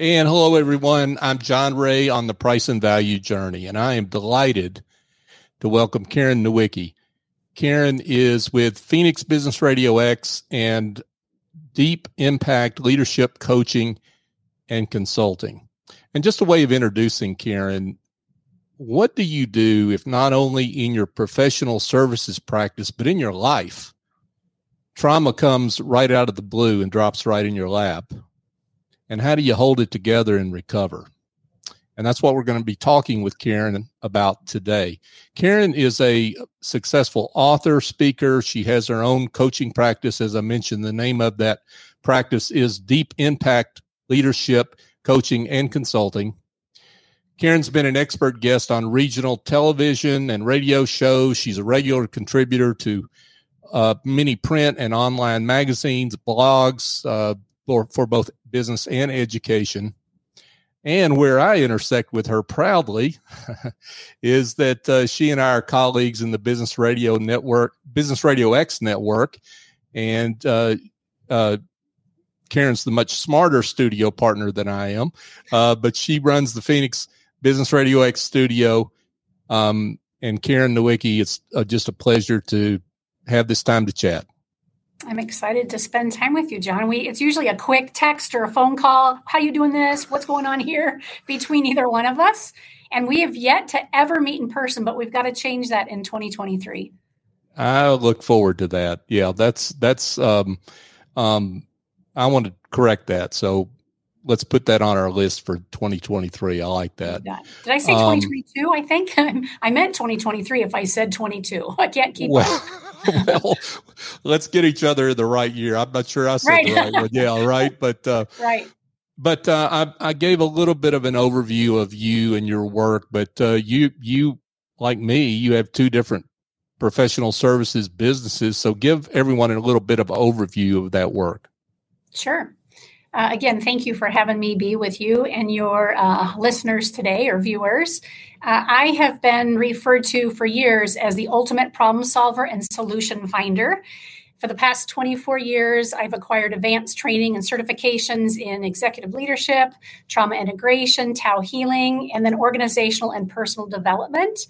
And hello, everyone. I'm John Ray on the Price and Value Journey, and I am delighted to welcome Karen Nowicki. Karen is with Phoenix Business Radio X and Deep Impact Leadership Coaching and Consulting. And just a way of introducing Karen, what do you do if not only in your professional services practice, but in your life? Trauma comes right out of the blue and drops right in your lap and how do you hold it together and recover? And that's what we're going to be talking with Karen about today. Karen is a successful author, speaker. She has her own coaching practice. As I mentioned, the name of that practice is Deep Impact Leadership Coaching and Consulting. Karen's been an expert guest on regional television and radio shows. She's a regular contributor to uh, many print and online magazines, blogs uh, for, for both business and education. And where I intersect with her proudly is that uh, she and I are colleagues in the Business Radio Network, Business Radio X network. And uh, uh, Karen's the much smarter studio partner than I am, uh, but she runs the Phoenix Business Radio X studio. Um, and Karen Nowicki, it's uh, just a pleasure to have this time to chat. I'm excited to spend time with you, John. We it's usually a quick text or a phone call. How you doing this? What's going on here between either one of us? And we have yet to ever meet in person, but we've got to change that in 2023. I look forward to that. Yeah, that's that's um um I want to correct that. So let's put that on our list for 2023. I like that. Yeah. Did I say 2022? Um, I think I meant 2023 if I said 22. I can't keep well, well, let's get each other in the right year. I'm not sure I said right. the right one. Yeah, right. But uh, right. But uh, I, I gave a little bit of an overview of you and your work. But uh, you, you like me, you have two different professional services businesses. So give everyone a little bit of overview of that work. Sure. Uh, again, thank you for having me be with you and your uh, listeners today or viewers. Uh, I have been referred to for years as the ultimate problem solver and solution finder. For the past 24 years, I've acquired advanced training and certifications in executive leadership, trauma integration, Tao healing, and then organizational and personal development.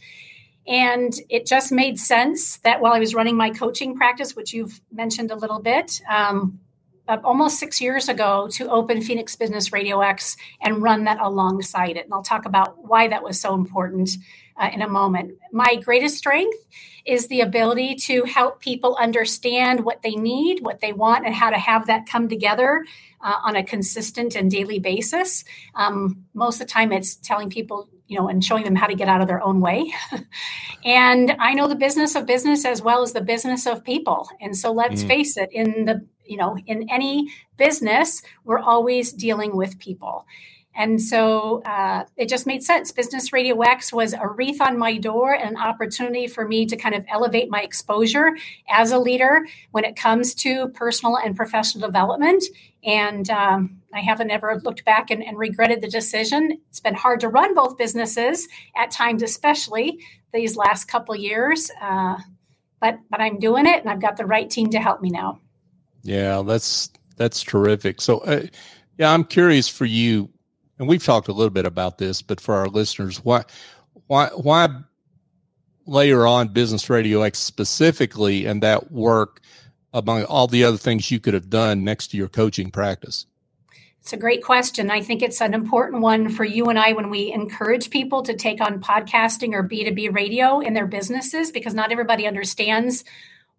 And it just made sense that while I was running my coaching practice, which you've mentioned a little bit, um, uh, almost six years ago to open Phoenix Business Radio X and run that alongside it. And I'll talk about why that was so important uh, in a moment. My greatest strength is the ability to help people understand what they need, what they want, and how to have that come together uh, on a consistent and daily basis. Um, most of the time, it's telling people you know, and showing them how to get out of their own way. and I know the business of business as well as the business of people. And so let's mm. face it, in the you know, in any business, we're always dealing with people. And so uh, it just made sense. Business Radio X was a wreath on my door and an opportunity for me to kind of elevate my exposure as a leader when it comes to personal and professional development. And um, I haven't ever looked back and, and, regretted the decision. It's been hard to run both businesses at times, especially these last couple years. Uh, but but I'm doing it, and I've got the right team to help me now. Yeah, that's that's terrific. So, uh, yeah, I'm curious for you, and we've talked a little bit about this, but for our listeners, why why why layer on Business Radio X specifically and that work among all the other things you could have done next to your coaching practice? It's a great question. I think it's an important one for you and I when we encourage people to take on podcasting or B2B radio in their businesses because not everybody understands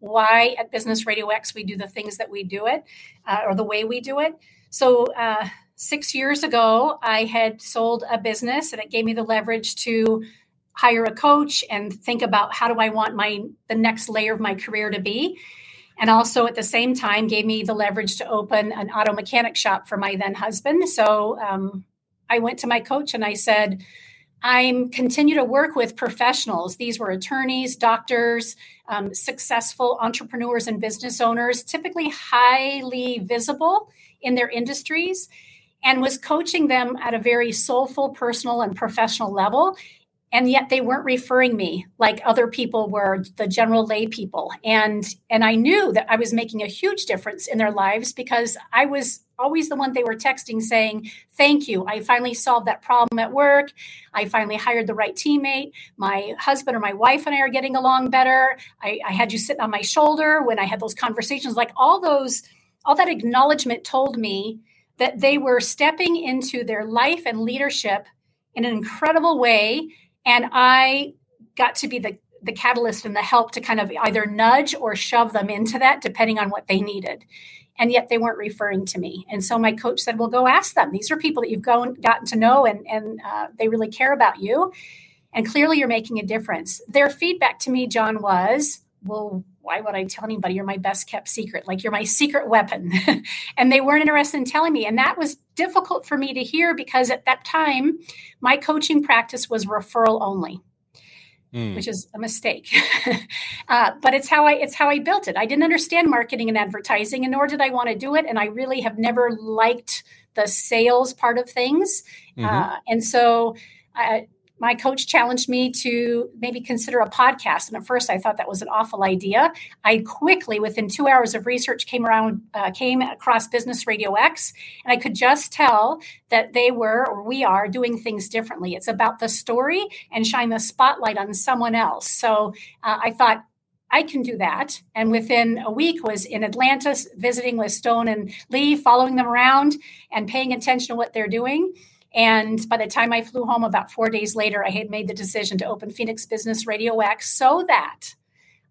why at Business Radio X we do the things that we do it uh, or the way we do it. So, uh, six years ago, I had sold a business and it gave me the leverage to hire a coach and think about how do I want my the next layer of my career to be. And also at the same time gave me the leverage to open an auto mechanic shop for my then husband. So um, I went to my coach and I said, I'm continue to work with professionals. These were attorneys, doctors, um, successful entrepreneurs and business owners, typically highly visible in their industries, and was coaching them at a very soulful, personal, and professional level and yet they weren't referring me like other people were the general lay people. And and i knew that i was making a huge difference in their lives because i was always the one they were texting saying thank you. I finally solved that problem at work. I finally hired the right teammate. My husband or my wife and i are getting along better. I, I had you sitting on my shoulder when i had those conversations. Like all those all that acknowledgement told me that they were stepping into their life and leadership in an incredible way and I got to be the the catalyst and the help to kind of either nudge or shove them into that depending on what they needed and yet they weren't referring to me and so my coach said well go ask them these are people that you've gone, gotten to know and, and uh, they really care about you and clearly you're making a difference their feedback to me john was well why would I tell anybody you're my best kept secret? Like you're my secret weapon. and they weren't interested in telling me. And that was difficult for me to hear because at that time, my coaching practice was referral only. Mm. Which is a mistake, uh, but it's how I it's how I built it. I didn't understand marketing and advertising, and nor did I want to do it. And I really have never liked the sales part of things. Mm-hmm. Uh, and so, uh, my coach challenged me to maybe consider a podcast. And at first, I thought that was an awful idea. I quickly, within two hours of research, came around, uh, came across Business Radio X, and I could just tell that they were, or we are, doing things differently. It's about the story and shine the spotlight on someone else. So uh, I thought, I can do that. And within a week was in Atlanta visiting with Stone and Lee, following them around and paying attention to what they're doing. And by the time I flew home about four days later, I had made the decision to open Phoenix Business Radio X so that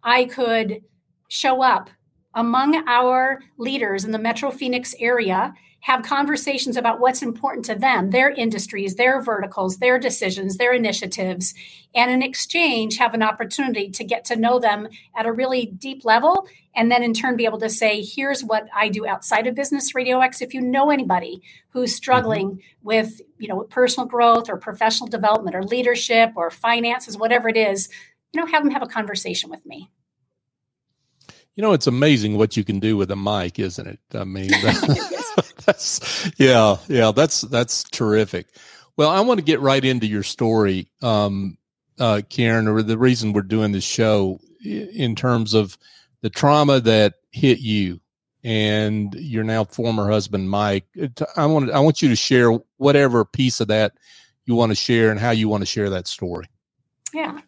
I could show up among our leaders in the Metro Phoenix area have conversations about what's important to them, their industries, their verticals, their decisions, their initiatives, and in exchange have an opportunity to get to know them at a really deep level. And then in turn be able to say, here's what I do outside of business Radio X. If you know anybody who's struggling mm-hmm. with, you know, personal growth or professional development or leadership or finances, whatever it is, you know, have them have a conversation with me. You know, it's amazing what you can do with a mic, isn't it? I mean, that's yeah, yeah, that's that's terrific. Well, I want to get right into your story, um, uh, Karen, or the reason we're doing this show in terms of the trauma that hit you and your now former husband, Mike. I want I want you to share whatever piece of that you want to share and how you want to share that story. Yeah,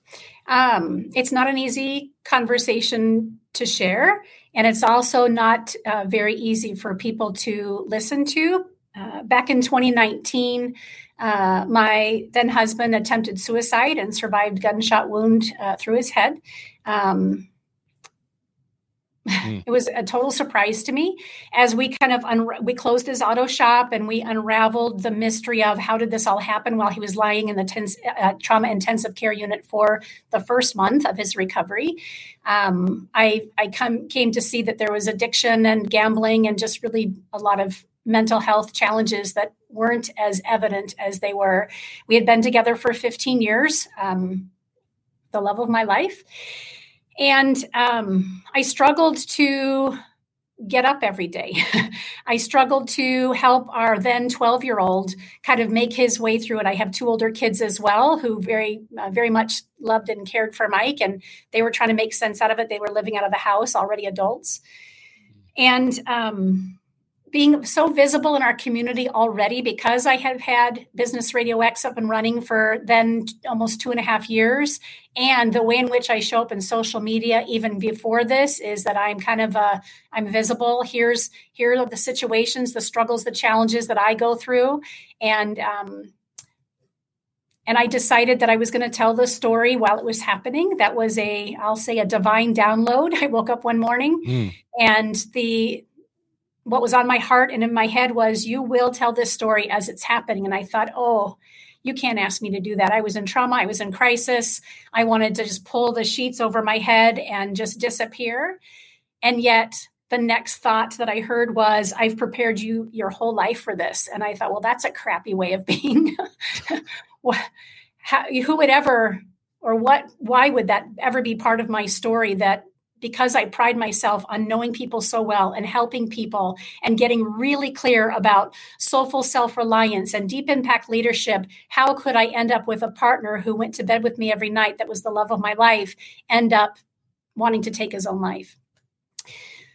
um, it's not an easy conversation to share. And it's also not uh, very easy for people to listen to. Uh, back in 2019, uh, my then husband attempted suicide and survived gunshot wound uh, through his head. Um, Mm. It was a total surprise to me as we kind of un- we closed his auto shop and we unraveled the mystery of how did this all happen while he was lying in the tens- uh, trauma intensive care unit for the first month of his recovery. Um, I I come came to see that there was addiction and gambling and just really a lot of mental health challenges that weren't as evident as they were. We had been together for 15 years, um, the love of my life and um, I struggled to get up every day. I struggled to help our then 12 year old kind of make his way through it. I have two older kids as well who very, uh, very much loved and cared for Mike, and they were trying to make sense out of it. They were living out of the house, already adults. And um, being so visible in our community already because I have had Business Radio X up and running for then almost two and a half years. And the way in which I show up in social media, even before this, is that I'm kind of a I'm visible. Here's here are the situations, the struggles, the challenges that I go through, and um, and I decided that I was going to tell the story while it was happening. That was a I'll say a divine download. I woke up one morning, mm. and the what was on my heart and in my head was, You will tell this story as it's happening. And I thought, Oh, you can't ask me to do that. I was in trauma. I was in crisis. I wanted to just pull the sheets over my head and just disappear. And yet, the next thought that I heard was, I've prepared you your whole life for this. And I thought, well, that's a crappy way of being. How, who would ever, or what, why would that ever be part of my story that because I pride myself on knowing people so well and helping people and getting really clear about soulful self reliance and deep impact leadership, how could I end up with a partner who went to bed with me every night that was the love of my life, end up wanting to take his own life?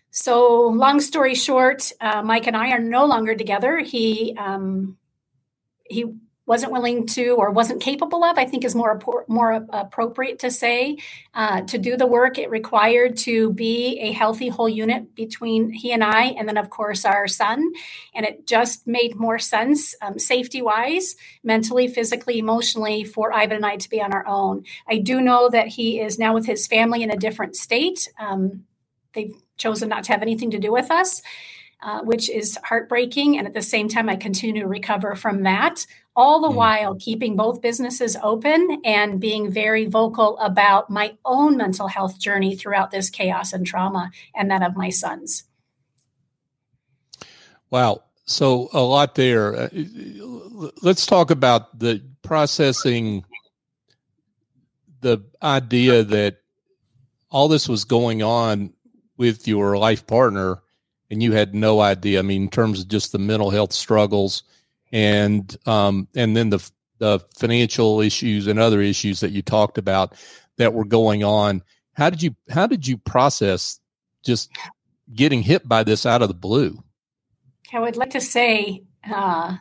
So, long story short, uh, Mike and I are no longer together. He um, he wasn't willing to or wasn't capable of, I think is more more appropriate to say. Uh, to do the work it required to be a healthy whole unit between he and I, and then of course our son, and it just made more sense, um, safety wise, mentally, physically, emotionally, for Ivan and I to be on our own. I do know that he is now with his family in a different state. Um, they've chosen not to have anything to do with us. Uh, which is heartbreaking. And at the same time, I continue to recover from that all the mm. while keeping both businesses open and being very vocal about my own mental health journey throughout this chaos and trauma and that of my sons. Wow. So a lot there. Uh, let's talk about the processing the idea that all this was going on with your life partner and you had no idea. I mean, in terms of just the mental health struggles and um, and then the the financial issues and other issues that you talked about that were going on. How did you how did you process just getting hit by this out of the blue? I would like to say uh,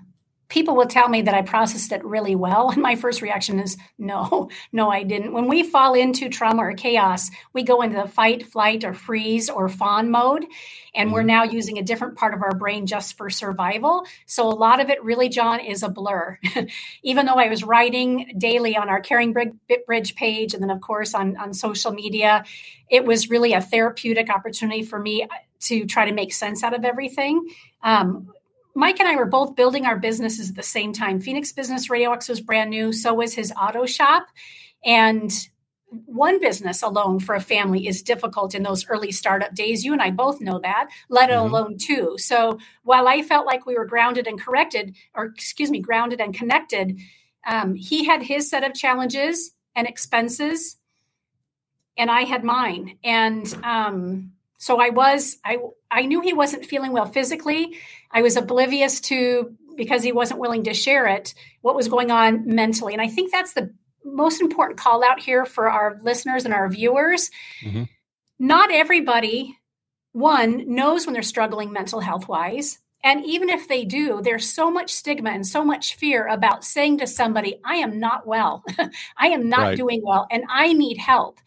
people will tell me that I processed it really well. And my first reaction is no, no, I didn't. When we fall into trauma or chaos, we go into the fight, flight, or freeze or fawn mode. And we're mm-hmm. now using a different part of our brain just for survival. So a lot of it really, John, is a blur. Even though I was writing daily on our Caring Bridge page and then, of course, on, on social media, it was really a therapeutic opportunity for me to try to make sense out of everything. Um, Mike and I were both building our businesses at the same time. Phoenix Business Radio X was brand new, so was his auto shop. And one business alone for a family is difficult in those early startup days. You and I both know that, let mm-hmm. alone two. So while I felt like we were grounded and corrected, or excuse me, grounded and connected, um, he had his set of challenges and expenses, and I had mine. And um, so I was, I, I knew he wasn't feeling well physically. I was oblivious to because he wasn't willing to share it what was going on mentally. And I think that's the most important call out here for our listeners and our viewers. Mm-hmm. Not everybody, one, knows when they're struggling mental health wise. And even if they do, there's so much stigma and so much fear about saying to somebody, I am not well. I am not right. doing well and I need help.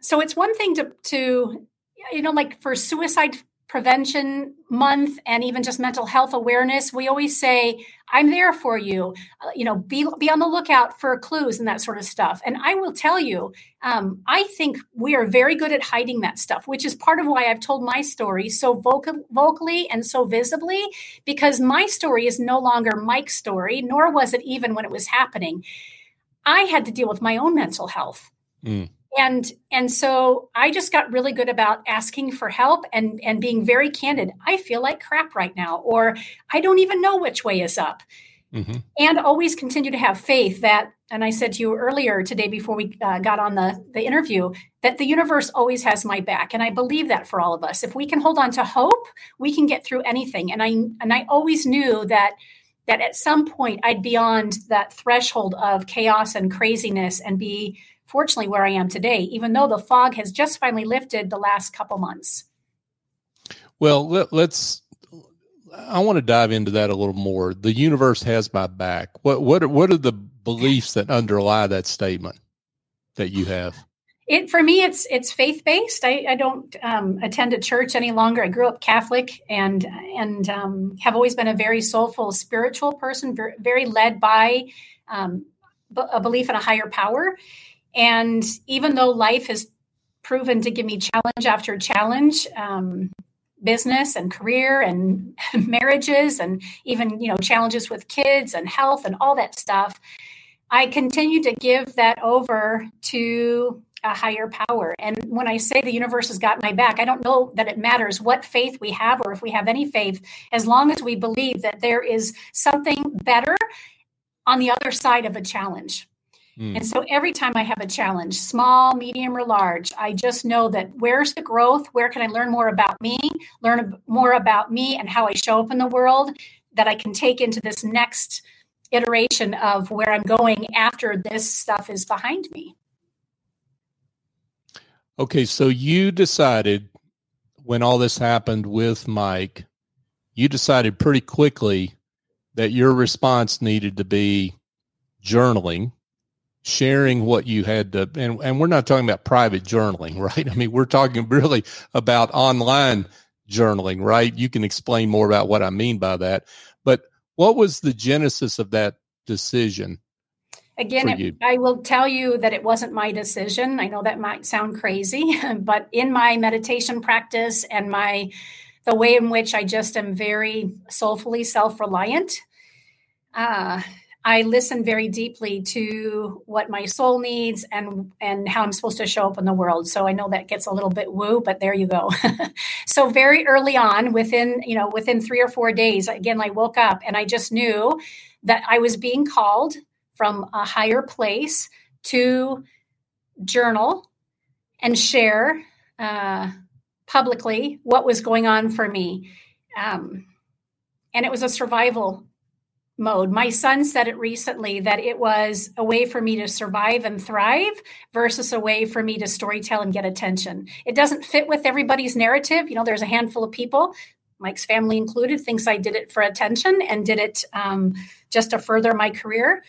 So it's one thing to, to, you know, like for suicide prevention month and even just mental health awareness we always say i'm there for you. Uh, you know be, be on the lookout for clues and that sort of stuff. And i will tell you um, i think we are very good at hiding that stuff which is part of why i've told my story so vocal, vocally and so visibly because my story is no longer mike's story nor was it even when it was happening. I had to deal with my own mental health. Mm and and so i just got really good about asking for help and and being very candid. I feel like crap right now or i don't even know which way is up. Mm-hmm. and always continue to have faith that and i said to you earlier today before we uh, got on the the interview that the universe always has my back. And i believe that for all of us. If we can hold on to hope we can get through anything. And i and i always knew that that at some point i'd beyond that threshold of chaos and craziness and be fortunately where I am today, even though the fog has just finally lifted the last couple months. Well, let, us I want to dive into that a little more. The universe has my back. What what are, what are the beliefs that underlie that statement that you have? It for me, it's it's faith based. I, I don't um, attend a church any longer. I grew up Catholic and and um, have always been a very soulful, spiritual person, very, very led by um, a belief in a higher power. And even though life has proven to give me challenge after challenge, um, business and career and marriages and even you know challenges with kids and health and all that stuff i continue to give that over to a higher power. And when i say the universe has got my back i don't know that it matters what faith we have or if we have any faith as long as we believe that there is something better on the other side of a challenge Mm. And so every time I have a challenge, small, medium, or large, I just know that where's the growth? Where can I learn more about me, learn more about me and how I show up in the world that I can take into this next iteration of where I'm going after this stuff is behind me. Okay, so you decided when all this happened with Mike, you decided pretty quickly that your response needed to be journaling, sharing what you had to, and, and we're not talking about private journaling, right? I mean, we're talking really about online journaling, right? You can explain more about what I mean by that. But what was the genesis of that decision? Again, it, I will tell you that it wasn't my decision. I know that might sound crazy, but in my meditation practice and my the way in which I just am very soulfully self-reliant, uh, I listen very deeply to what my soul needs and and how I'm supposed to show up in the world. So I know that gets a little bit woo, but there you go. so very early on, within you know within three or four days, again I woke up and I just knew that I was being called from a higher place to journal and share uh, publicly what was going on for me. Um, and it was a survival mode. My son said it recently that it was a way for me to survive and thrive versus a way for me to storytell and get attention. It doesn't fit with everybody's narrative. You know, there's a handful of people, Mike's family included, thinks I did it for attention and did it um, just to further my career.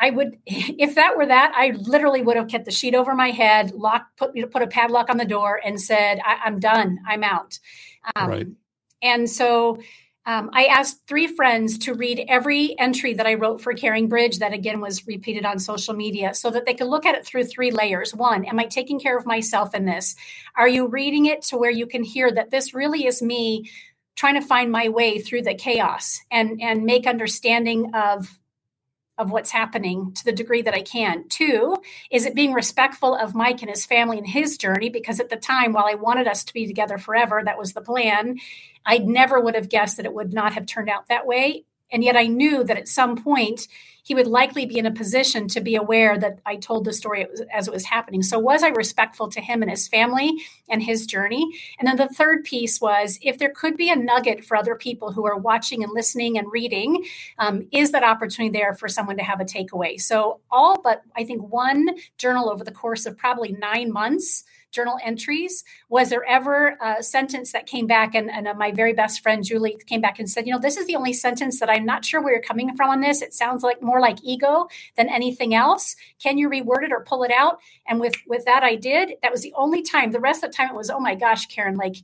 I would, if that were that, I literally would have kept the sheet over my head, lock, put put a padlock on the door, and said, I, am done. I'm out." Um, right. And so um, I asked three friends to read every entry that I wrote for Caring Bridge that again was repeated on social media so that they could look at it through three layers. One, am I taking care of myself in this? Are you reading it to where you can hear that this really is me trying to find my way through the chaos and and make understanding of of what's happening to the degree that I can. Two, is it being respectful of Mike and his family and his journey? Because at the time, while I wanted us to be together forever, that was the plan, I never would have guessed that it would not have turned out that way. And yet I knew that at some point he would likely be in a position to be aware that I told the story as it was happening. So, was I respectful to him and his family and his journey? And then the third piece was if there could be a nugget for other people who are watching and listening and reading, um, is that opportunity there for someone to have a takeaway? So, all but I think one journal over the course of probably nine months journal entries. Was there ever a sentence that came back? And, and uh, my very best friend Julie came back and said, you know, this is the only sentence that I'm not sure where you're coming from on this. It sounds like more like ego than anything else. Can you reword it or pull it out? And with with that, I did. That was the only time. The rest of the time, it was, oh my gosh, Karen, like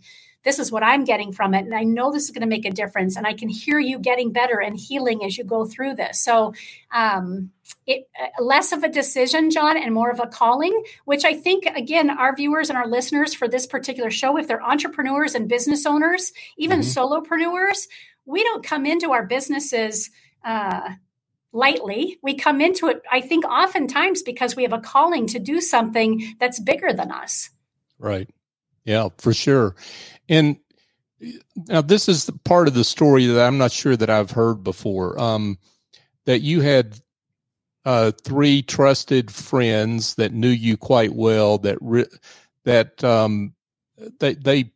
this is what I'm getting from it. And I know this is going to make a difference. And I can hear you getting better and healing as you go through this. So, um, it uh, less of a decision, John, and more of a calling, which I think, again, our viewers and our listeners for this particular show, if they're entrepreneurs and business owners, even mm-hmm. solopreneurs, we don't come into our businesses. Uh, lightly. We come into it, I think, oftentimes because we have a calling to do something that's bigger than us. Right. Yeah, for sure. And now this is part of the story that I'm not sure that I've heard before. Um, that you had uh, three trusted friends that knew you quite well that re- that um, they they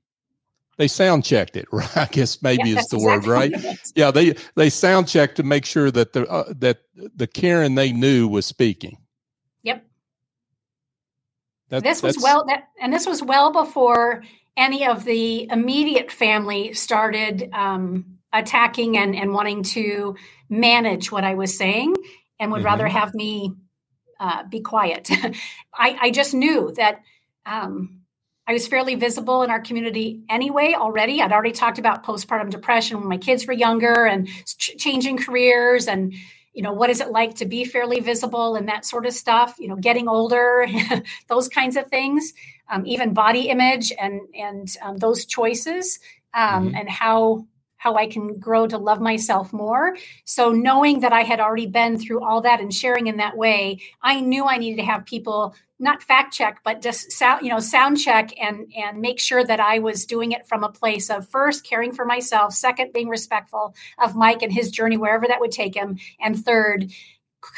they sound checked it right? I guess maybe yeah, is the exactly word right? Yeah they they sound checked to make sure that the uh, that the karen they knew was speaking. Yep. That, this was well that and this was well before any of the immediate family started um, attacking and, and wanting to manage what I was saying and would mm-hmm. rather have me uh, be quiet. I, I, just knew that um, I was fairly visible in our community anyway already. I'd already talked about postpartum depression when my kids were younger and ch- changing careers and you know what is it like to be fairly visible and that sort of stuff you know getting older those kinds of things um, even body image and and um, those choices um, mm-hmm. and how how I can grow to love myself more. So knowing that I had already been through all that and sharing in that way, I knew I needed to have people not fact check, but just sound, you know, sound check and and make sure that I was doing it from a place of first caring for myself, second being respectful of Mike and his journey wherever that would take him, and third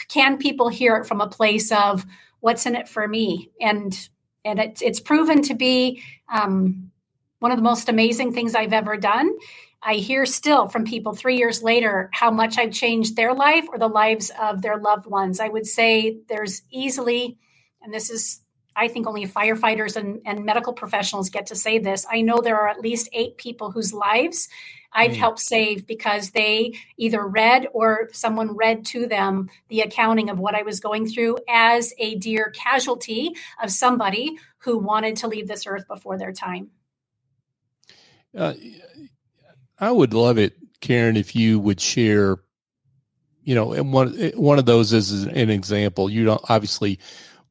can people hear it from a place of what's in it for me? And and it's it's proven to be um, one of the most amazing things I've ever done. I hear still from people three years later how much I've changed their life or the lives of their loved ones. I would say there's easily, and this is I think only firefighters and, and medical professionals get to say this. I know there are at least eight people whose lives I've mm. helped save because they either read or someone read to them the accounting of what I was going through as a dear casualty of somebody who wanted to leave this earth before their time. Uh, I would love it, Karen, if you would share. You know, and one eh, one of those is an example. You don't obviously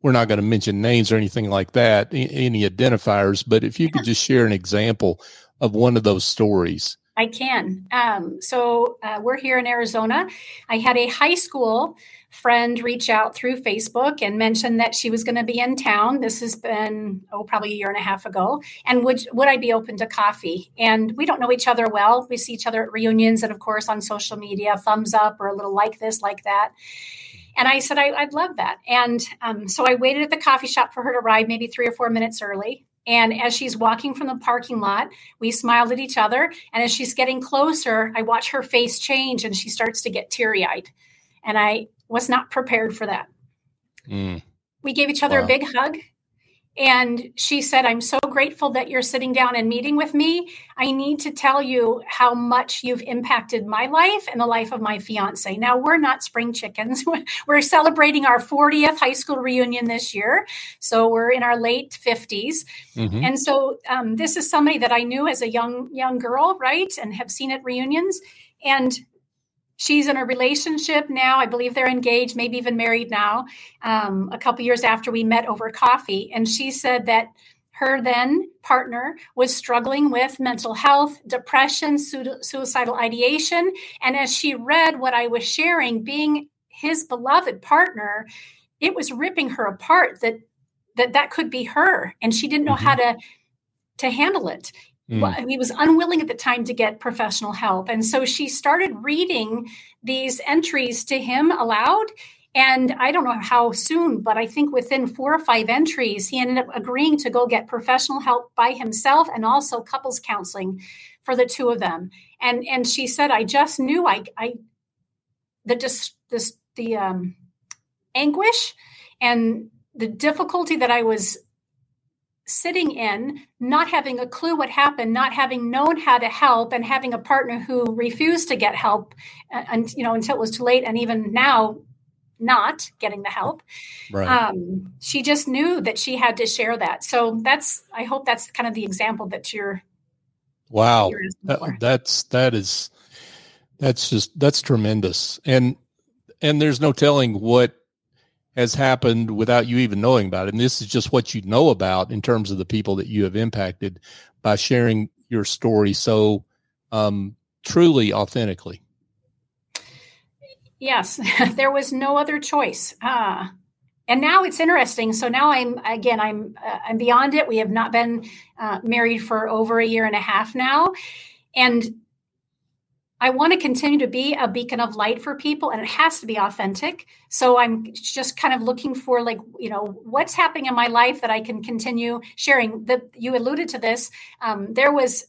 we're not going to mention names or anything like that, any identifiers, but if you could just share an example of one of those stories. I can. Um, so uh, we're here in Arizona. I had a high school friend reach out through Facebook and mention that she was going to be in town. This has been oh probably a year and a half ago. And would would I be open to coffee? And we don't know each other well. We see each other at reunions and of course on social media, thumbs up or a little like this, like that. And I said, I, would love that. And um, so I waited at the coffee shop for her to arrive, maybe three or four minutes early. And as she's walking from the parking lot, we smiled at each other. And as she's getting closer, I watch her face change and she starts to get teary eyed. And I was not prepared for that. Mm. We gave each other wow. a big hug and she said, I'm so grateful that you're sitting down and meeting with me. I need to tell you how much you've impacted my life and the life of my fiance. Now, we're not spring chickens. we're celebrating our 40th high school reunion this year. So we're in our late 50s. Mm-hmm. And so um, this is somebody that I knew as a young, young girl, right? And have seen at reunions. And she's in a relationship now. I believe they're engaged maybe even married now um, a couple years after we met over coffee. And she said that her then partner was struggling with mental health depression suicidal ideation. And as she read what i was sharing being his beloved partner it was ripping her apart that that that could be her. And she didn't know mm-hmm. how to to handle it Mm. He was unwilling at the time to get professional help. And so she started reading these entries to him aloud. And I don't know how soon, but I think within four or five entries, he ended up agreeing to go get professional help by himself and also couples counseling for the two of them. And and she said, I just knew I I the just this the um anguish and the difficulty that I was sitting in, not having a clue what happened, not having known how to help, and having a partner who refused to get help, uh, and you know until it was too late, and even now, not getting the help. Right. Um, she just knew that she had to share that. So that's I hope that's kind of the example that you're. Wow, that, that's that is that's just that's tremendous, and and there's no telling what has happened without you even knowing about it. And this is just what you know about in terms of the people that you have impacted by sharing your story so um, truly authentically. Yes, there was no other choice. Uh, and now it's interesting. So now I'm again I'm uh, I'm beyond it. We have not been uh, married for over a year and a half now, and I want to continue to be a beacon of light for people and it has to be authentic. So I'm just kind of looking for like, you know, what's happening in my life that I can continue sharing. The you alluded to this. Um, there was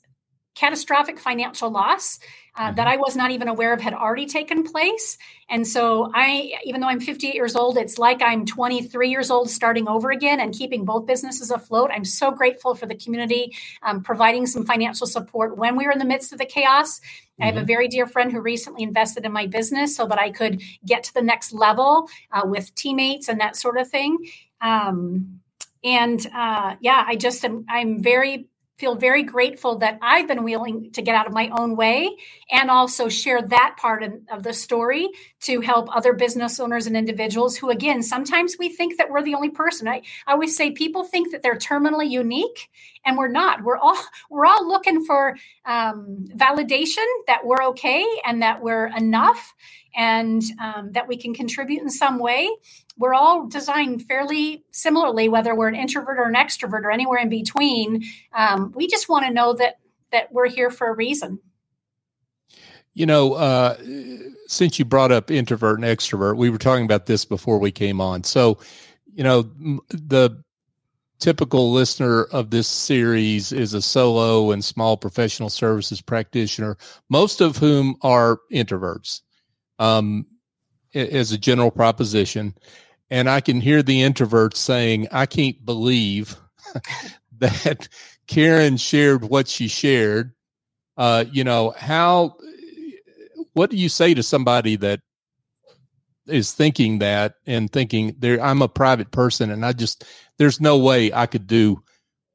catastrophic financial loss uh, mm-hmm. that I was not even aware of had already taken place. And so I, even though I'm 58 years old, it's like I'm 23 years old starting over again and keeping both businesses afloat. I'm so grateful for the community um, providing some financial support when we were in the midst of the chaos. Mm-hmm. I have a mm-hmm. very dear friend who recently invested in my business so that I could get to the next level uh, with teammates and that sort of thing. Um, and uh, yeah, I just am, I'm very feel very grateful that I've been willing to get out of my own way and also share that part of the story to help other business owners and individuals who, again, sometimes we think that we're the only person. I, I always say people think that they're terminally unique, and we're not. We're all we're all looking for um, validation that we're okay and that we're enough and um, that we can contribute in some way we're all designed fairly similarly, whether we're an introvert or an extrovert or anywhere in between. Um, we just want to know that that we're here for a reason. You know, uh, since you brought up introvert and extrovert, we were talking about this before we came on. So, you know, the typical listener of this series is a solo and small professional services practitioner, most of whom are introverts, um, as a general proposition. And I can hear the introverts saying, I can't believe that Karen shared what she shared. Uh, you know, how, what do you say to somebody that is thinking that and thinking there, I'm a private person and I just, there's no way I could do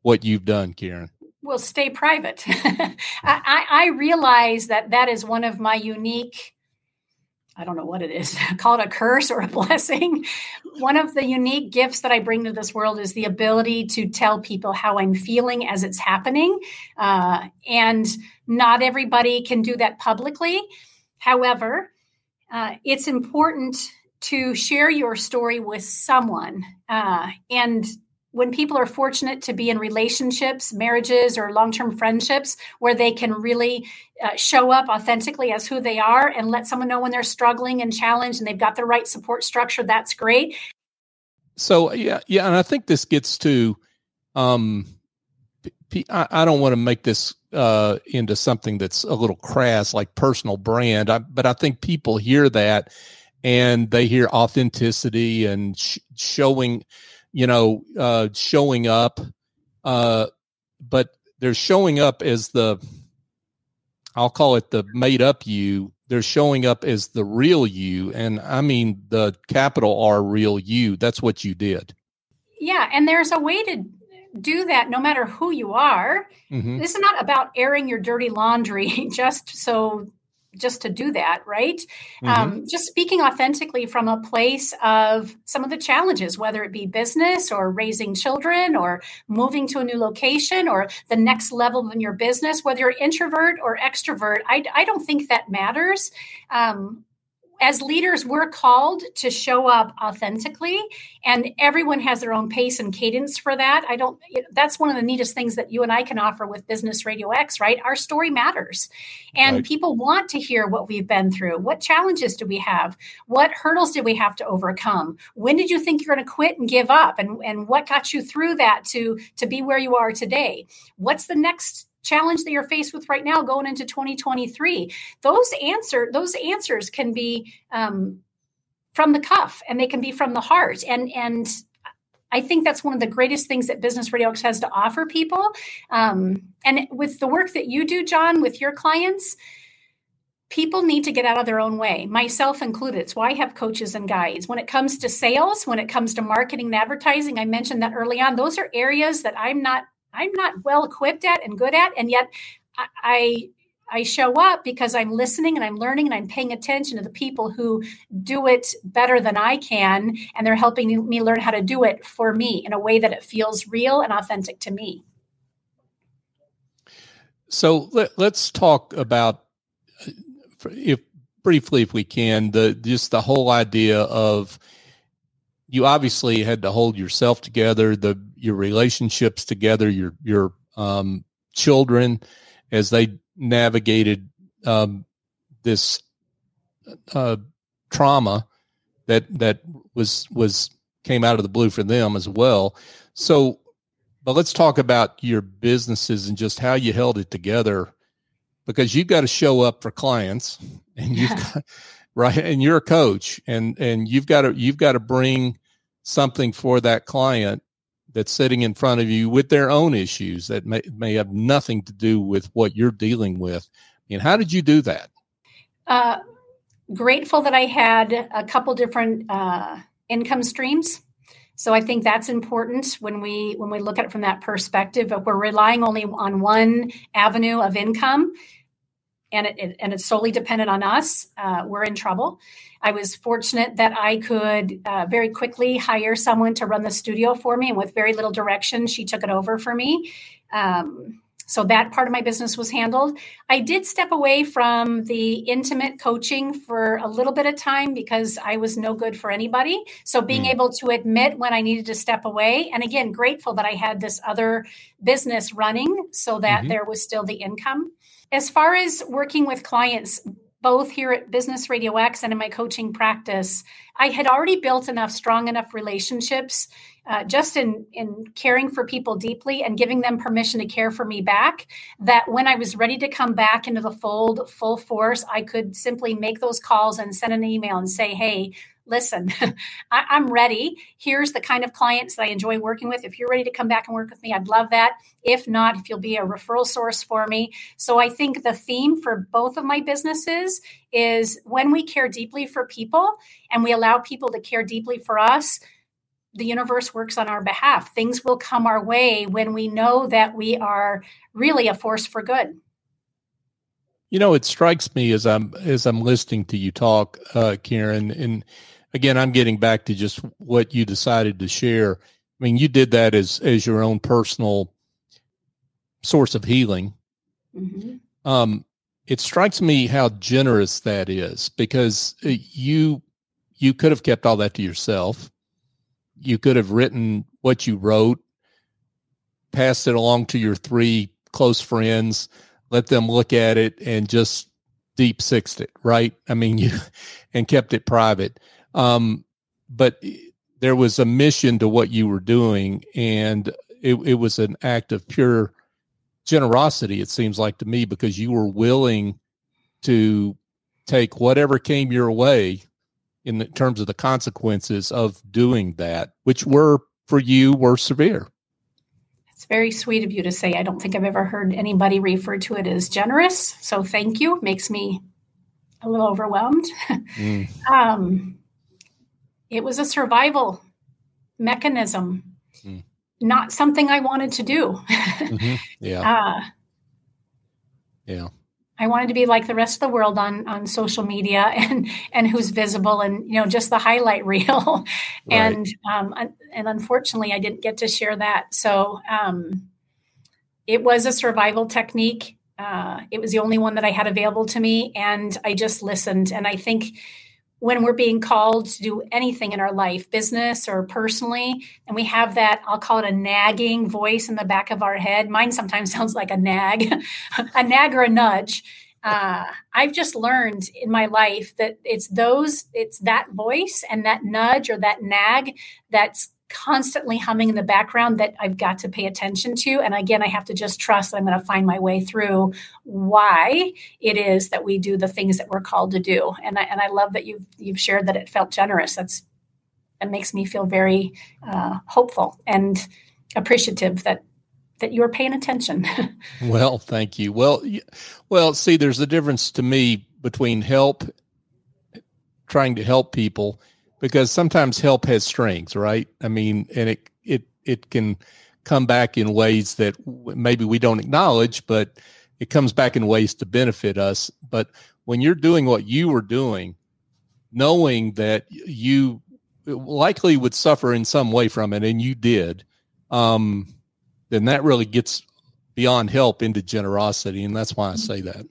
what you've done, Karen. Well, stay private. I, I realize that that is one of my unique I don't know what it is, call it a curse or a blessing. One of the unique gifts that I bring to this world is the ability to tell people how I'm feeling as it's happening. Uh, and not everybody can do that publicly. However, uh, it's important to share your story with someone. Uh, and when people are fortunate to be in relationships, marriages, or long term friendships where they can really uh, show up authentically as who they are and let someone know when they're struggling and challenged and they've got the right support structure, that's great. So, yeah, yeah. And I think this gets to, um, I, don't want to make this uh, into something that's a little crass, like personal brand, I, but I think people hear that and they hear authenticity and sh- showing you know, uh, showing up, uh, but they're showing up as the, I'll call it the made up you. They're showing up as the real you. And I mean, the capital R real you. That's what you did. Yeah. And there's a way to do that no matter who you are. Mm-hmm. This is not about airing your dirty laundry just so just to do that, right? Mm-hmm. Um, just speaking authentically from a place of some of the challenges, whether it be business or raising children or moving to a new location or the next level in your business, whether you're introvert or extrovert, I, I don't think that matters. Um, as leaders, we're called to show up authentically, and everyone has their own pace and cadence for that. I don't, that's one of the neatest things that you and I can offer with Business Radio X, right? Our story matters, and right. people want to hear what we've been through. What challenges do we have? What hurdles did we have to overcome? When did you think you're going to quit and give up? And, and what got you through that to, to be where you are today? What's the next challenge that you're faced with right now going into 2023 those answer those answers can be um, from the cuff and they can be from the heart and and I think that's one of the greatest things that Business Radio X has to offer people. Um, and with the work that you do, John, with your clients, people need to get out of their own way, myself included. It's why I have coaches and guides. When it comes to sales, when it comes to marketing and advertising, I mentioned that early on, those are areas that I'm not I'm not well equipped at and good at, and yet I I show up because I'm listening and I'm learning and I'm paying attention to the people who do it better than I can, and they're helping me learn how to do it for me in a way that it feels real and authentic to me. So let, us talk about, uh, if briefly, if we can, the just the whole idea of you obviously had to hold yourself together, the your relationships together, your your um, children as they navigated um, this uh, trauma that that was was came out of the blue for them as well. So, but let's talk about your businesses and just how you held it together, because you've got to show up for clients, and you've got right, and you're a coach, and and you've got to you've got to bring something for that client that's sitting in front of you with their own issues that may, may have nothing to do with what you're dealing with. And how did you do that? Uh, grateful that I had a couple different uh, income streams. So I think that's important when we when we look at it from that perspective. If we're relying only on one avenue of income, and it, it and it's solely dependent on us, uh, we're in trouble. I was fortunate that I could uh, very quickly hire someone to run the studio for me, and with very little direction, she took it over for me. Um, so that part of my business was handled. I did step away from the intimate coaching for a little bit of time because I was no good for anybody. So being mm. able to admit when I needed to step away, and again, grateful that I had this other business running so that mm-hmm. there was still the income. As far as working with clients, both here at Business Radio X and in my coaching practice, I had already built enough strong enough relationships uh, just in in caring for people deeply and giving them permission to care for me back that when I was ready to come back into the fold full force, I could simply make those calls and send an email and say, "Hey, listen, I, am ready. Here's the kind of clients that I enjoy working with. If you're ready to come back and work with me, I'd love that. If not, if you'll be a referral source for me. So I think the theme for both of my businesses is when we care deeply for people and we allow people to care deeply for us, the universe works on our behalf. Things will come our way when we know that we are really a force for good. You know, it strikes me as I'm as I'm listening to you talk, uh, Karen, and again, I'm getting back to just what you decided to share. I mean, you did that as as your own personal source of healing. Mm-hmm. Um, it strikes me how generous that is because uh, you you could have kept all that to yourself. You could have written what you wrote, passed it along to your three close friends, let them look at it, and just deep sixed it. Right? I mean, you and kept it private. Um, but there was a mission to what you were doing, and it, it was an act of pure generosity, it seems like to me, because you were willing to take whatever came your way in the, terms of the consequences of doing that, which were for you were severe. It's very sweet of you to say. I don't think I've ever heard anybody refer to it as generous. So thank you. Makes me a little overwhelmed. Mm. um, it was a survival mechanism, mm. not something I wanted to do. mm-hmm. Yeah. Uh, yeah. I wanted to be like the rest of the world on on social media and and who's visible and you know just the highlight reel, right. and um, and unfortunately I didn't get to share that. So um, it was a survival technique. Uh, it was the only one that I had available to me, and I just listened. And I think when we're being called to do anything in our life, business or personally, and we have that, I'll call it a nagging voice in the back of our head. Mine sometimes sounds like a nag, a nag or a nudge. Uh, I've just learned in my life that it's those, it's that voice and that nudge or that nag that's constantly humming in the background that I've got to pay attention to. And again, I have to just trust that I'm going to find my way through why it is that we do the things that we're called to do. And I, and I love that you've, you've shared that it felt generous. That's, that makes me feel very uh, hopeful and appreciative that that you're paying attention. well, thank you. Well, well, see, there's a difference to me between help, trying to help people, because sometimes help has strings, right? I mean, and it it it can come back in ways that maybe we don't acknowledge, but it comes back in ways to benefit us. But when you're doing what you were doing, knowing that you likely would suffer in some way from it, and you did, um, then that really gets beyond help into generosity, and that's why I say that.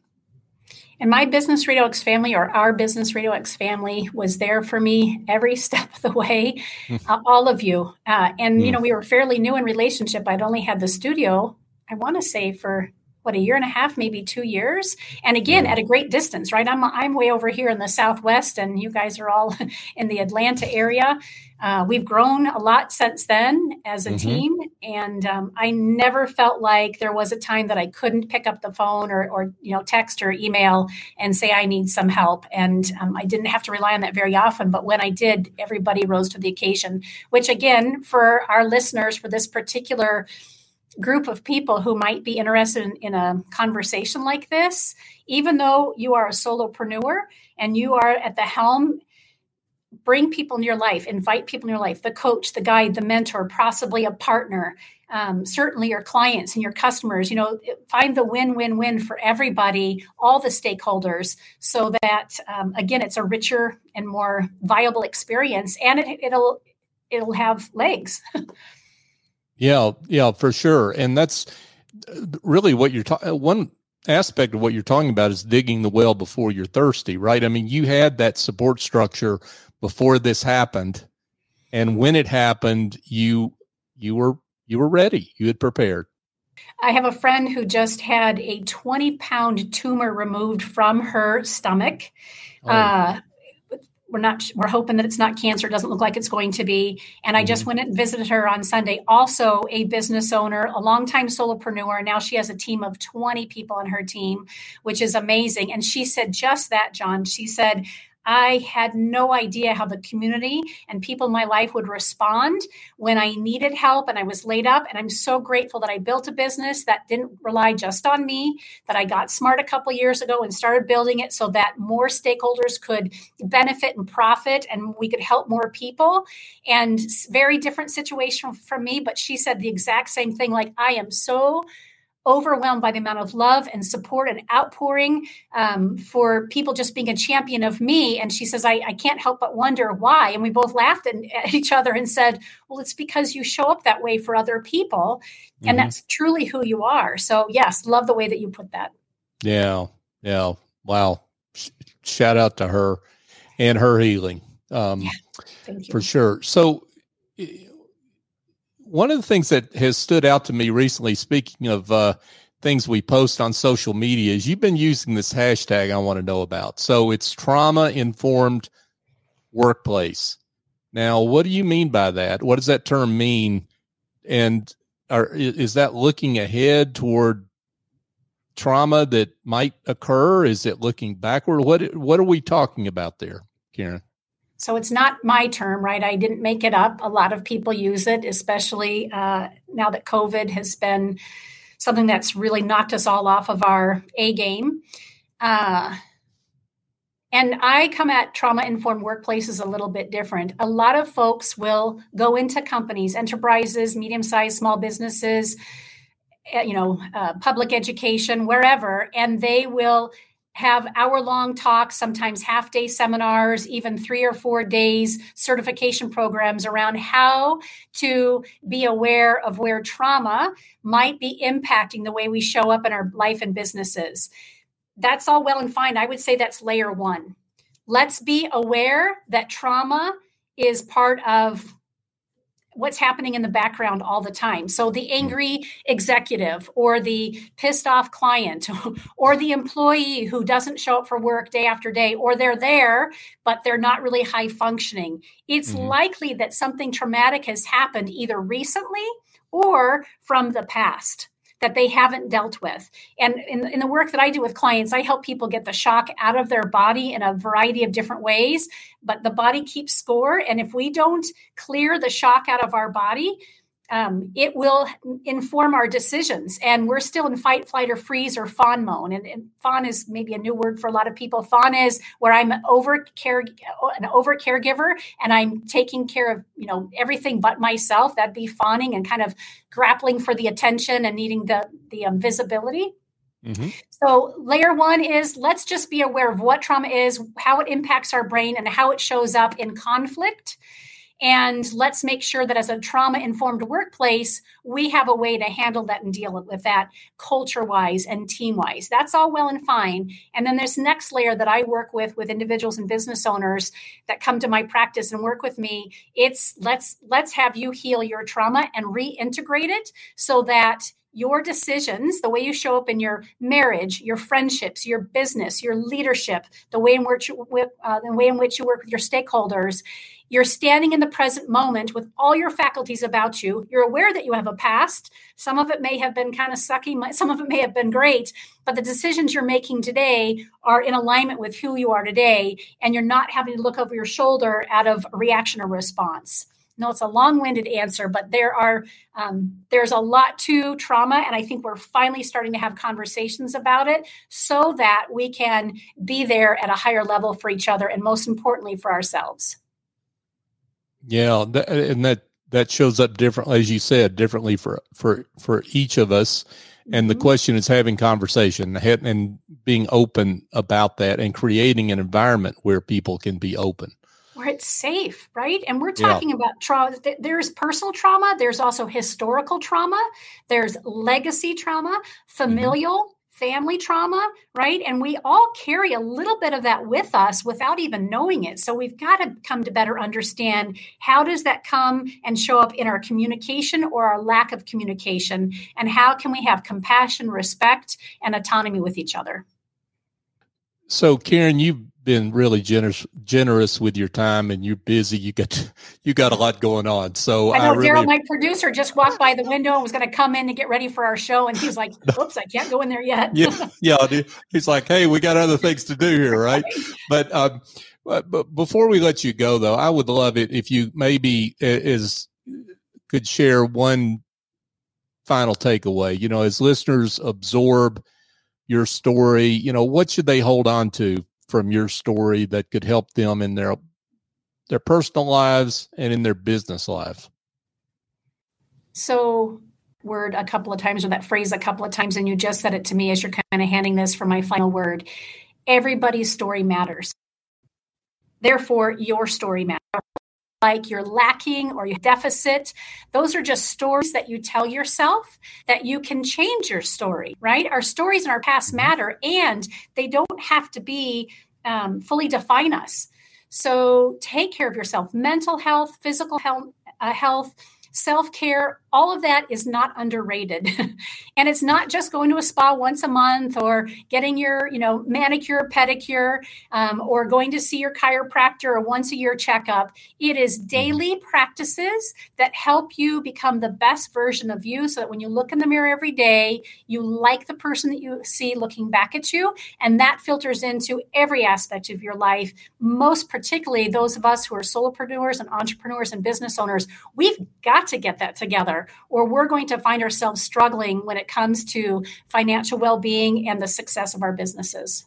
And my business Radio X family, or our business Radio X family, was there for me every step of the way. Hmm. uh, all of you, uh, and you hmm. know, we were fairly new in relationship. I'd only had the studio, I want to say, for what a year and a half, maybe two years, and again at a great distance. Right, I'm I'm way over here in the Southwest, and you guys are all in the Atlanta area. Uh, we've grown a lot since then as a mm-hmm. team, and um, I never felt like there was a time that I couldn't pick up the phone or, or you know text or email and say I need some help. And um, I didn't have to rely on that very often, but when I did, everybody rose to the occasion. Which again, for our listeners, for this particular group of people who might be interested in, in a conversation like this, even though you are a solopreneur and you are at the helm bring people in your life, invite people in your life, the coach, the guide, the mentor, possibly a partner, um, certainly your clients and your customers, you know, find the win win win for everybody, all the stakeholders, so that, um, again, it's a richer and more viable experience and it, it'll, it'll have legs. yeah, yeah, for sure. And that's really what you're talking. One aspect of what you're talking about is digging the well before you're thirsty, right? I mean, you had that support structure before this happened. And when it happened you you were you were ready. You had prepared. I have a friend who just had a 20 pound tumor removed from her stomach. Oh. Uh, we're not we're hoping that it's not cancer. It doesn't look like it's going to be. And i just mm-hmm. went and visited her on sunday. Also a business owner a longtime solopreneur. Now she has a team of 20 people on her team which is amazing. And she said just that john. She said I had no idea how the community and people in my life would respond when I needed help and I was laid up. And I'm so grateful that I built a business that didn't rely just on me, that I got smart a couple years ago and started building it so that more stakeholders could benefit and profit and we could help more people. And very different situation for me, but she said the exact same thing like, I am so overwhelmed by the amount of love and support and outpouring um, for people just being a champion of me. And she says, I, I can't help but wonder why. And we both laughed at, at, each other and said, Well, it's because you show up that way for other people. And mm-hmm. that's truly who you are. So, yes, love the way that you put that. Yeah. Yeah. Wow. Shout out to her and her healing. Um, yeah, for sure. So, one of the things that has stood out to me recently, speaking of uh, things we post on social media, is you've been using this hashtag I want to know about. So it's trauma informed workplace. Now, what do you mean by that? What does that term mean? And are, is that looking ahead toward trauma that might occur? Is it looking backward? What what are we talking about there, Karen? So it's not my term, right? I didn't make it up. A lot of people use it, especially uh, now that COVID has been something that's really knocked us all off of our A game. Uh, and I come at trauma informed workplaces a little bit different. A lot of folks will go into companies, enterprises, medium sized small businesses, eh, you know, uh, public education, wherever, and they will have hour long talks, sometimes half day seminars, even three or four days certification programs around how to be aware of where trauma might be impacting the way we show up in our life and businesses. That's all well and fine. I would say that's layer one. Let's be aware that trauma is part of what's happening in the background all the time. So the angry executive or the pissed off client or the employee who doesn't show up for work day after day or they're there but they're not really high functioning. It's mm-hmm. likely that something traumatic has happened either recently or from the past that they haven't dealt with. And in, in, the work that I do with clients, I help people get the shock out of their body in a variety of different ways. But the body keeps score. And if we don't clear the shock out of our body, um, it will inform our decisions. And we're still in fight, flight, or freeze or fawn mode. And, and, fawn is maybe a new word for a lot of people. Fawn is where I'm over care, an over caregiver, and I'm taking care of you know everything but myself. That'd be fawning and kind of grappling for the attention and needing the the um, visibility. Mm-hmm. So, layer one is let's just be aware of what trauma is, how it impacts our brain, and how it shows up in conflict and let's make sure that as a trauma informed workplace, we have a way to handle that and deal with that culture wise and team wise. That's all well and fine. And then this next layer that I work with with individuals and business owners that come to my practice and work with me. It's let's let's have you heal your trauma and reintegrate it so that your decisions, the way you show up in your marriage, your friendships, your business, your leadership, the way in which you, uh, the way in which you work with your stakeholders, you're standing in the present moment with all your faculties about you. You're aware that you have a past. Some of it may have been kind of sucky, some of it may have been great, but the decisions you're making today are in alignment with who you are today. And you're not having to look over your shoulder out of reaction or response. No, it's a long-winded answer, but there are um, there's a lot to trauma, and I think we're finally starting to have conversations about it, so that we can be there at a higher level for each other, and most importantly for ourselves. Yeah, and that that shows up differently, as you said, differently for for for each of us. And mm-hmm. the question is having conversation and being open about that, and creating an environment where people can be open where it's safe, right? And we're talking yeah. about trauma. There's personal trauma. There's also historical trauma. There's legacy trauma, familial, mm-hmm family trauma, right? And we all carry a little bit of that with us without even knowing it. So we've got to come to better understand how does that come and show up in our communication or our lack of communication and how can we have compassion, respect and autonomy with each other. So Karen, you've been really generous generous with your time and you're busy. You got you got a lot going on. So i know I really, daryl my producer just walked by the window and was going to come in to get ready for our show and he's like oops i can't go in there yet. Yeah yeah he's like hey we got other things to do here right? But um but before we let you go though i would love it if you maybe is could share one final takeaway. You know as listeners absorb your story you know what should they hold on to from your story that could help them in their their personal lives and in their business life? So, word a couple of times, or that phrase a couple of times, and you just said it to me as you're kind of handing this for my final word. Everybody's story matters. Therefore, your story matters. Like you're lacking or you deficit, those are just stories that you tell yourself that you can change your story, right? Our stories in our past mm-hmm. matter, and they don't have to be um, fully define us. So take care of yourself. Mental health, physical health, uh, health self care, all of that is not underrated. and it's not just going to a spa once a month or getting your, you know, manicure, pedicure, um, or going to see your chiropractor or once a year checkup. It is mm-hmm. daily practices that help you become the best version of you so that when you look in the mirror every day, you like the person that you see looking back at you. And that filters into every aspect of your life, most particularly those of us who are solopreneurs and entrepreneurs and business owners. We've got to get that together or we're going to find ourselves struggling when it comes to financial well being and the success of our businesses.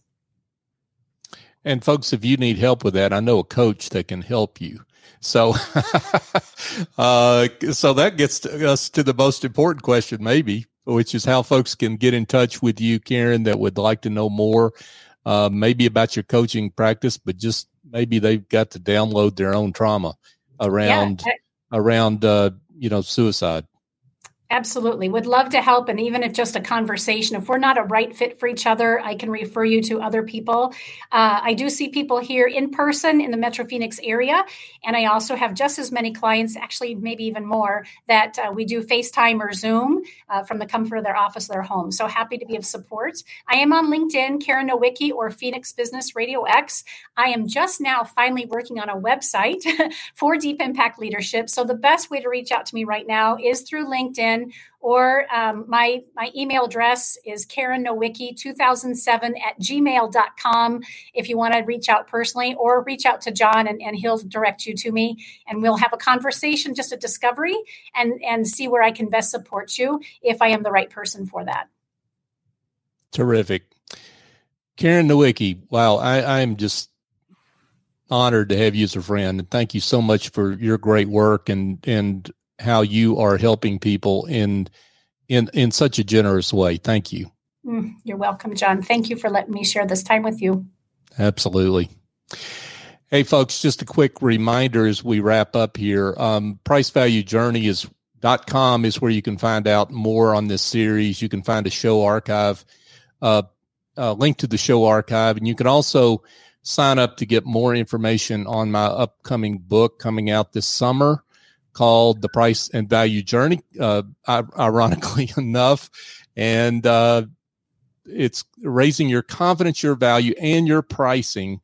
And folks, if you need help with that, I know a coach that can help you. So, uh, so that gets to us to the most important question, maybe, which is how folks can get in touch with you, Karen, that would like to know more, uh, maybe about your coaching practice, but just maybe they've got to download their own trauma around yeah. around uh, you know suicide Absolutely. Would love to help. And even if just a conversation, if we're not a right fit for each other, I can refer you to other people. Uh, I do see people here in person in the Metro Phoenix area. And I also have just as many clients, actually, maybe even more, that uh, we do FaceTime or Zoom uh, from the comfort of their office, their home. So happy to be of support. I am on LinkedIn, Karen Nowicki or Phoenix Business Radio X. I am just now finally working on a website for Deep Impact Leadership. So the best way to reach out to me right now is through LinkedIn or um, my, my email address is Karen Nowicki 2007 at gmail.com if you want to reach out personally or reach out to John and, and he'll direct you to me and we'll have a conversation, just a discovery and, and see where I can best support you if I am the right person for that. Terrific. Karen Nowicki, wow, I, I'm just honored to have you as a friend and thank you so much for your great work and and how you are helping people in in in such a generous way. Thank you. Mm, you're welcome, John. Thank you for letting me share this time with you. Absolutely. Hey, folks, just a quick reminder as we wrap up here. Um, price value journey is dot com is where you can find out more on this series. You can find a show archive, uh, uh, link to the show archive, and you can also sign up to get more information on my upcoming book coming out this summer called The Price and Value Journey, uh, ironically enough. And uh, it's raising your confidence, your value, and your pricing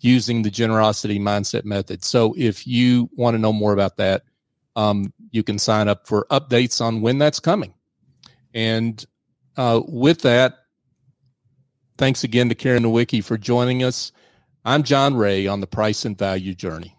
using the generosity mindset method. So if you want to know more about that, um, you can sign up for updates on when that's coming. And uh, with that, thanks again to Karen Nowicki for joining us. I'm John Ray on the Price and Value Journey.